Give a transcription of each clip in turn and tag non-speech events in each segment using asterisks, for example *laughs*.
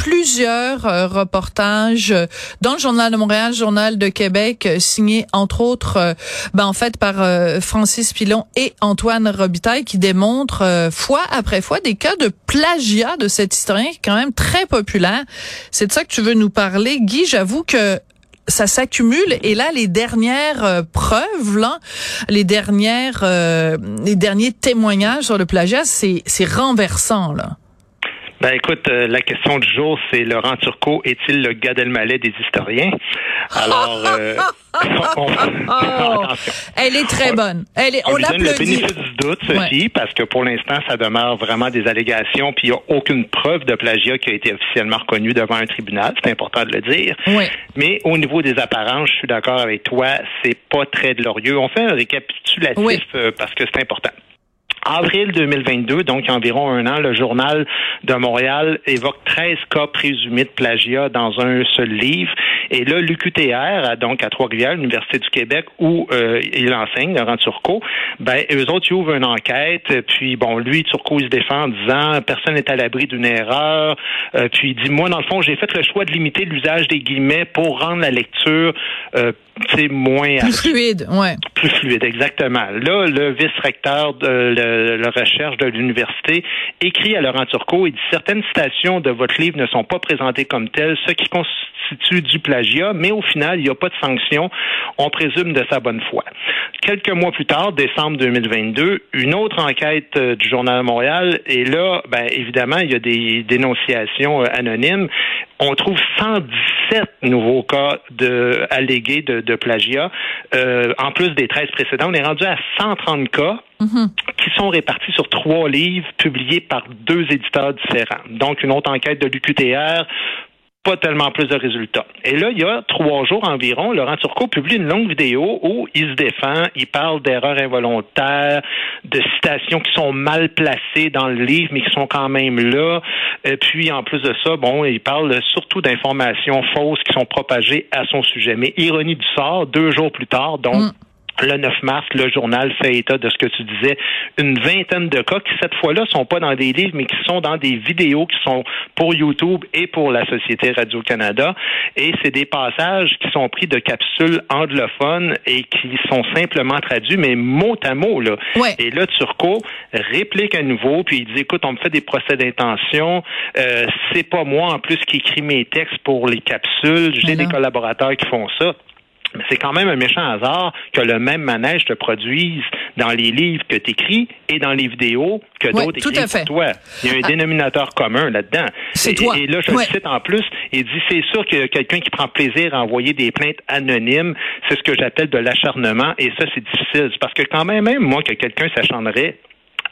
plusieurs euh, reportages euh, dans le Journal de Montréal, Journal de Québec, euh, signés entre autres, ben, en fait, par Francis Pilon et Antoine Robitaille, qui démontrent fois après fois des cas de plagiat de cet historien qui quand même très populaire. C'est de ça que tu veux nous parler. Guy, j'avoue que ça s'accumule et là les dernières euh, preuves là, les dernières euh, les derniers témoignages sur le plagiat, c'est c'est renversant là. Ben écoute, euh, la question du jour, c'est Laurent Turcot est-il le Gad Elmaleh des historiens? Alors, euh, *laughs* oh, elle est très bonne. Elle est, on, on lui donne le bénéfice du doute, Sophie, parce que pour l'instant, ça demeure vraiment des allégations, puis il n'y a aucune preuve de plagiat qui a été officiellement reconnue devant un tribunal. C'est important de le dire. Oui. Mais au niveau des apparences, je suis d'accord avec toi, c'est pas très glorieux. On fait un récapitulatif euh, parce que c'est important. Avril 2022, donc environ un an, le journal de Montréal évoque 13 cas présumés de plagiat dans un seul livre. Et là, l'UQTR, donc à Trois-Rivières, l'Université du Québec, où euh, il enseigne, Laurent Turcot, ben, eux autres, ils ouvrent une enquête. Puis, bon, lui, Turcot, il se défend en disant, personne n'est à l'abri d'une erreur. Euh, puis, il dit, moi, dans le fond, j'ai fait le choix de limiter l'usage des guillemets pour rendre la lecture euh, moins... Plus fluide, ouais. Plus fluide, exactement. Là, le vice-recteur de la recherche de l'université écrit à Laurent Turcot et dit certaines citations de votre livre ne sont pas présentées comme telles, ce qui constitue du plagiat, mais au final, il n'y a pas de sanction. On présume de sa bonne foi. Quelques mois plus tard, décembre 2022, une autre enquête euh, du Journal Montréal, et là, ben, évidemment, il y a des dénonciations euh, anonymes. On trouve 117 nouveaux cas de allégués de, de plagiat. Euh, en plus des 13 précédents, on est rendu à 130 cas mm-hmm. qui sont répartis sur trois livres publiés par deux éditeurs différents. Donc, une autre enquête de l'UQTR pas tellement plus de résultats. Et là, il y a trois jours environ, Laurent Turcot publie une longue vidéo où il se défend, il parle d'erreurs involontaires, de citations qui sont mal placées dans le livre, mais qui sont quand même là. Et puis, en plus de ça, bon, il parle surtout d'informations fausses qui sont propagées à son sujet. Mais ironie du sort, deux jours plus tard, donc, mm le 9 mars, le journal fait état de ce que tu disais, une vingtaine de cas qui, cette fois-là, sont pas dans des livres, mais qui sont dans des vidéos qui sont pour YouTube et pour la Société Radio-Canada. Et c'est des passages qui sont pris de capsules anglophones et qui sont simplement traduits, mais mot à mot, là. Et là, Turcot réplique à nouveau, puis il dit, écoute, on me fait des procès d'intention, euh, c'est pas moi, en plus, qui écrit mes textes pour les capsules, j'ai des collaborateurs qui font ça. Mais c'est quand même un méchant hasard que le même manège te produise dans les livres que tu écris et dans les vidéos que d'autres écrivent pour toi. Il y a un ah. dénominateur commun là-dedans. C'est toi. Et là, je le cite en plus, il dit c'est sûr que quelqu'un qui prend plaisir à envoyer des plaintes anonymes, c'est ce que j'appelle de l'acharnement et ça, c'est difficile. Parce que quand même, même moi, que quelqu'un s'acharnerait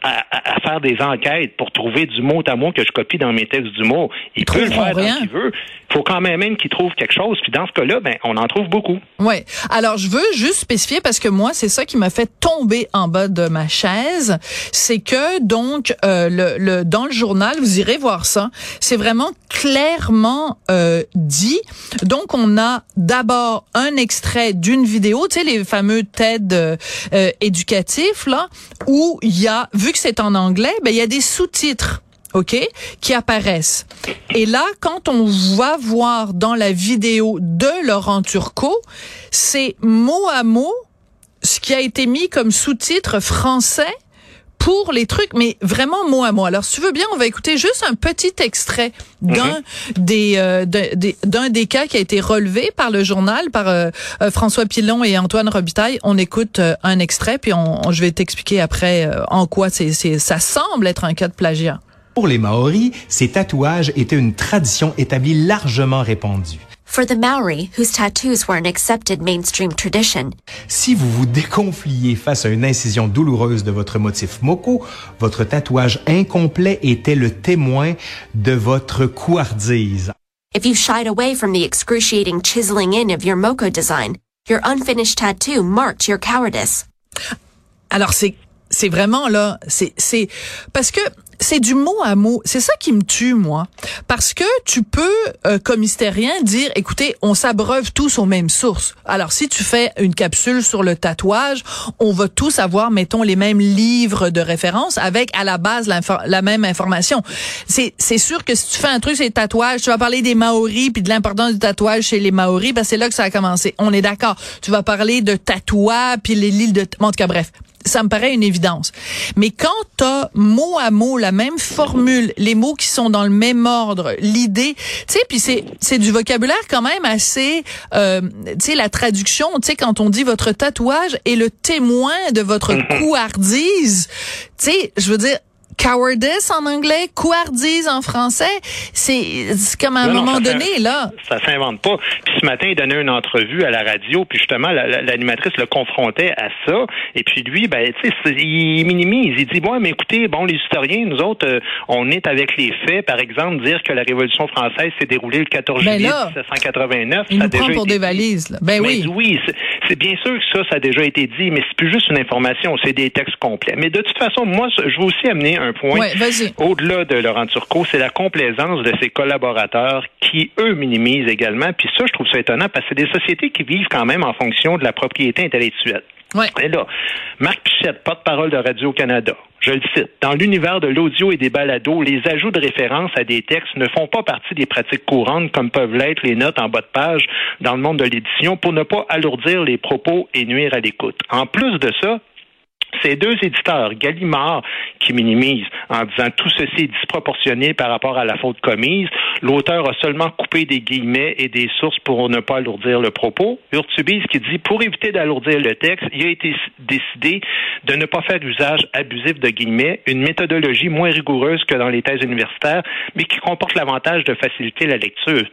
à, faire des enquêtes pour trouver du mot à mot que je copie dans mes textes d'humour. Il peut le faire quand il veut. Il faut quand même même qu'il trouve quelque chose. Puis dans ce cas-là, ben, on en trouve beaucoup. Oui. Alors, je veux juste spécifier parce que moi, c'est ça qui m'a fait tomber en bas de ma chaise. C'est que, donc, euh, le, le, dans le journal, vous irez voir ça, c'est vraiment clairement euh, dit. Donc, on a d'abord un extrait d'une vidéo, tu sais, les fameux TED euh, éducatifs, là, où il y a, vu que c'est en anglais, ben, il y a des sous-titres. OK, qui apparaissent. Et là, quand on va voir dans la vidéo de Laurent Turcot, c'est mot à mot ce qui a été mis comme sous-titre français pour les trucs, mais vraiment mot à mot. Alors, si tu veux bien, on va écouter juste un petit extrait d'un des euh, d'un des cas qui a été relevé par le journal, par euh, euh, François Pilon et Antoine Robitaille. On écoute un extrait, puis on, je vais t'expliquer après en quoi c'est ça semble être un cas de plagiat. Pour les Maoris, ces tatouages étaient une tradition établie largement répandue. For the Maori, whose tattoos were an accepted mainstream tradition. Si vous vous déconfliez face à une incision douloureuse de votre motif moko, votre tatouage incomplet était le témoin de votre couardise. If you shied away from the excruciating chiseling in of your moko design, Your unfinished tattoo marked your cowardice. Alors c'est c'est vraiment là, c'est c'est parce que c'est du mot à mot. C'est ça qui me tue, moi. Parce que tu peux, euh, comme hystérien, dire, écoutez, on s'abreuve tous aux mêmes sources. Alors, si tu fais une capsule sur le tatouage, on va tous avoir, mettons, les mêmes livres de référence avec, à la base, la même information. C'est, sûr que si tu fais un truc sur les tatouages, tu vas parler des Maoris puis de l'importance du tatouage chez les Maoris, ben c'est là que ça a commencé. On est d'accord. Tu vas parler de tatouage puis les l'île de... En tout cas, bref ça me paraît une évidence. Mais quand tu as mot à mot la même formule, les mots qui sont dans le même ordre, l'idée, tu sais, puis c'est c'est du vocabulaire quand même assez, euh, tu sais, la traduction, tu sais, quand on dit votre tatouage est le témoin de votre mm-hmm. couardise, tu sais, je veux dire, cowardice en anglais, couardise en français. C'est comme à un moment donné, là. Ça s'invente pas. Puis ce matin, il donnait une entrevue à la radio, puis justement, l'animatrice le confrontait à ça. Et puis lui, ben, tu sais, il minimise. Il dit, bon, mais écoutez, bon, les historiens, nous autres, euh, on est avec les faits. Par exemple, dire que la Révolution française s'est déroulée le 14 ben juillet 1789. Il ça nous prend pour des valises. Là. Ben oui. Oui, c'est bien sûr que ça, ça a déjà été dit, mais c'est plus juste une information, c'est des textes complets. Mais de toute façon, moi, je veux aussi amener un point au-delà de Laurent Turcot, c'est la complaisance de ses collaborateurs qui, eux, minimisent également. Puis ça, je trouve ça étonnant parce que c'est des sociétés qui vivent quand même en fonction de la propriété intellectuelle. Ouais. Et là, Marc Pichette, porte-parole de Radio-Canada, je le cite, dans l'univers de l'audio et des balados, les ajouts de référence à des textes ne font pas partie des pratiques courantes comme peuvent l'être les notes en bas de page dans le monde de l'édition pour ne pas alourdir les propos et nuire à l'écoute. En plus de ça, ces deux éditeurs, Gallimard, qui minimise en disant tout ceci est disproportionné par rapport à la faute commise, l'auteur a seulement coupé des guillemets et des sources pour ne pas alourdir le propos. Urtubise qui dit pour éviter d'alourdir le texte, il a été décidé de ne pas faire usage abusif de guillemets, une méthodologie moins rigoureuse que dans les thèses universitaires, mais qui comporte l'avantage de faciliter la lecture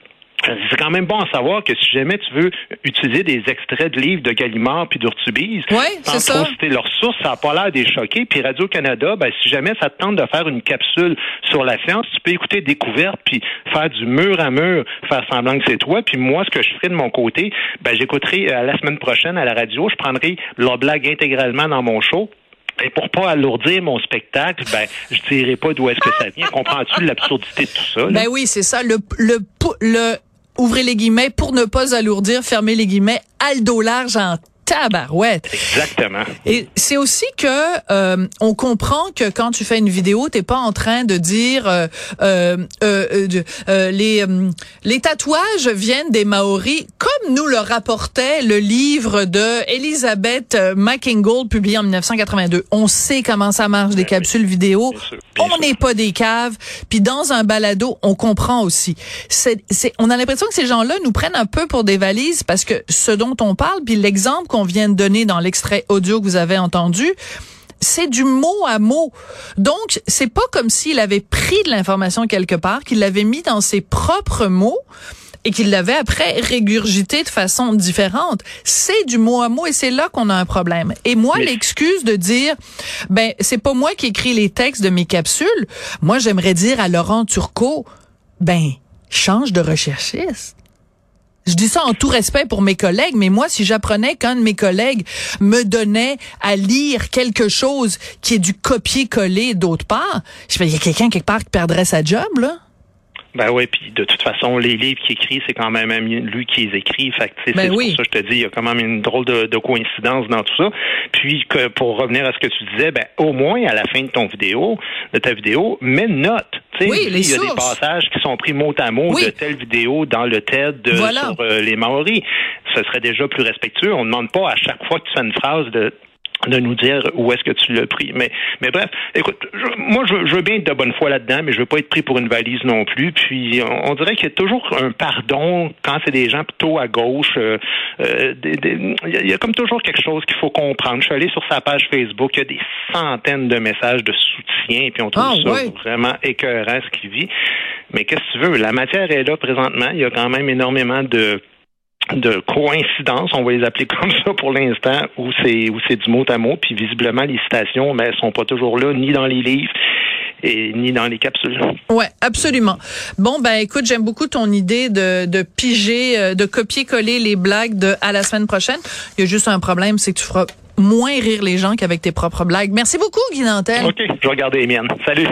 c'est quand même bon à savoir que si jamais tu veux utiliser des extraits de livres de Gallimard puis d'Urtubise, sans trop citer leurs sources, ça n'a pas l'air des choquer. Puis Radio-Canada, ben, si jamais ça te tente de faire une capsule sur la science, tu peux écouter Découverte puis faire du mur à mur, faire semblant que c'est toi. Puis moi, ce que je ferai de mon côté, ben, j'écouterai euh, la semaine prochaine à la radio, je prendrai leur blague intégralement dans mon show. Et pour pas alourdir mon spectacle, ben, je dirai pas d'où est-ce que ça vient. Comprends-tu l'absurdité de tout ça? Ben oui, c'est ça. Le, le, le, ouvrez les guillemets, pour ne pas alourdir, fermez les guillemets, Aldo large en tabarouette. Exactement. Et c'est aussi que euh, on comprend que quand tu fais une vidéo, t'es pas en train de dire euh, euh, euh, euh les les tatouages viennent des Maoris, comme nous le rapportait le livre de Elizabeth McIngold publié en 1982. On sait comment ça marche des ben capsules vidéo. on n'est pas des caves. Puis dans un balado, on comprend aussi. C'est, c'est, on a l'impression que ces gens-là nous prennent un peu pour des valises parce que ce dont on parle, puis l'exemple qu'on vient de donner dans l'extrait audio que vous avez entendu, c'est du mot à mot. Donc, c'est pas comme s'il avait pris de l'information quelque part, qu'il l'avait mis dans ses propres mots et qu'il l'avait après régurgité de façon différente. C'est du mot à mot et c'est là qu'on a un problème. Et moi, l'excuse de dire, ben, c'est pas moi qui écris les textes de mes capsules. Moi, j'aimerais dire à Laurent Turcot, ben, change de recherchiste. Je dis ça en tout respect pour mes collègues, mais moi, si j'apprenais qu'un de mes collègues me donnait à lire quelque chose qui est du copier-coller d'autre part, je il y a quelqu'un quelque part qui perdrait sa job, là. Ben oui, puis de toute façon, les livres qu'il écrit, c'est quand même lui qui les écrit. Fait que, ben c'est pour ça que je te dis, il y a quand même une drôle de, de coïncidence dans tout ça. Puis que pour revenir à ce que tu disais, ben au moins à la fin de ton vidéo, de ta vidéo, mets une note. Oui, il y a des passages qui sont pris mot à mot de telle vidéo dans le TED de, sur euh, les Maoris. Ce serait déjà plus respectueux. On ne demande pas à chaque fois que tu fais une phrase de de nous dire où est-ce que tu l'as pris. Mais, mais bref, écoute, moi, je, je, veux bien être de bonne foi là-dedans, mais je veux pas être pris pour une valise non plus. Puis, on, dirait qu'il y a toujours un pardon quand c'est des gens plutôt à gauche. Euh, euh il y, a comme toujours quelque chose qu'il faut comprendre. Je suis allé sur sa page Facebook, il y a des centaines de messages de soutien, puis on trouve ah, ça vraiment écœurant ce qu'il vit. Mais qu'est-ce que tu veux? La matière est là présentement. Il y a quand même énormément de de coïncidence, on va les appeler *laughs* comme ça pour l'instant, où c'est où c'est du mot à mot, puis visiblement les citations, mais ben, sont pas toujours là, ni dans les livres, et ni dans les capsules. Ouais, absolument. Bon, ben écoute, j'aime beaucoup ton idée de, de piger, euh, de copier-coller les blagues de à la semaine prochaine. Il y a juste un problème, c'est que tu feras moins rire les gens qu'avec tes propres blagues. Merci beaucoup, Guy Nantel. OK, je vais regarder les miennes. Salut.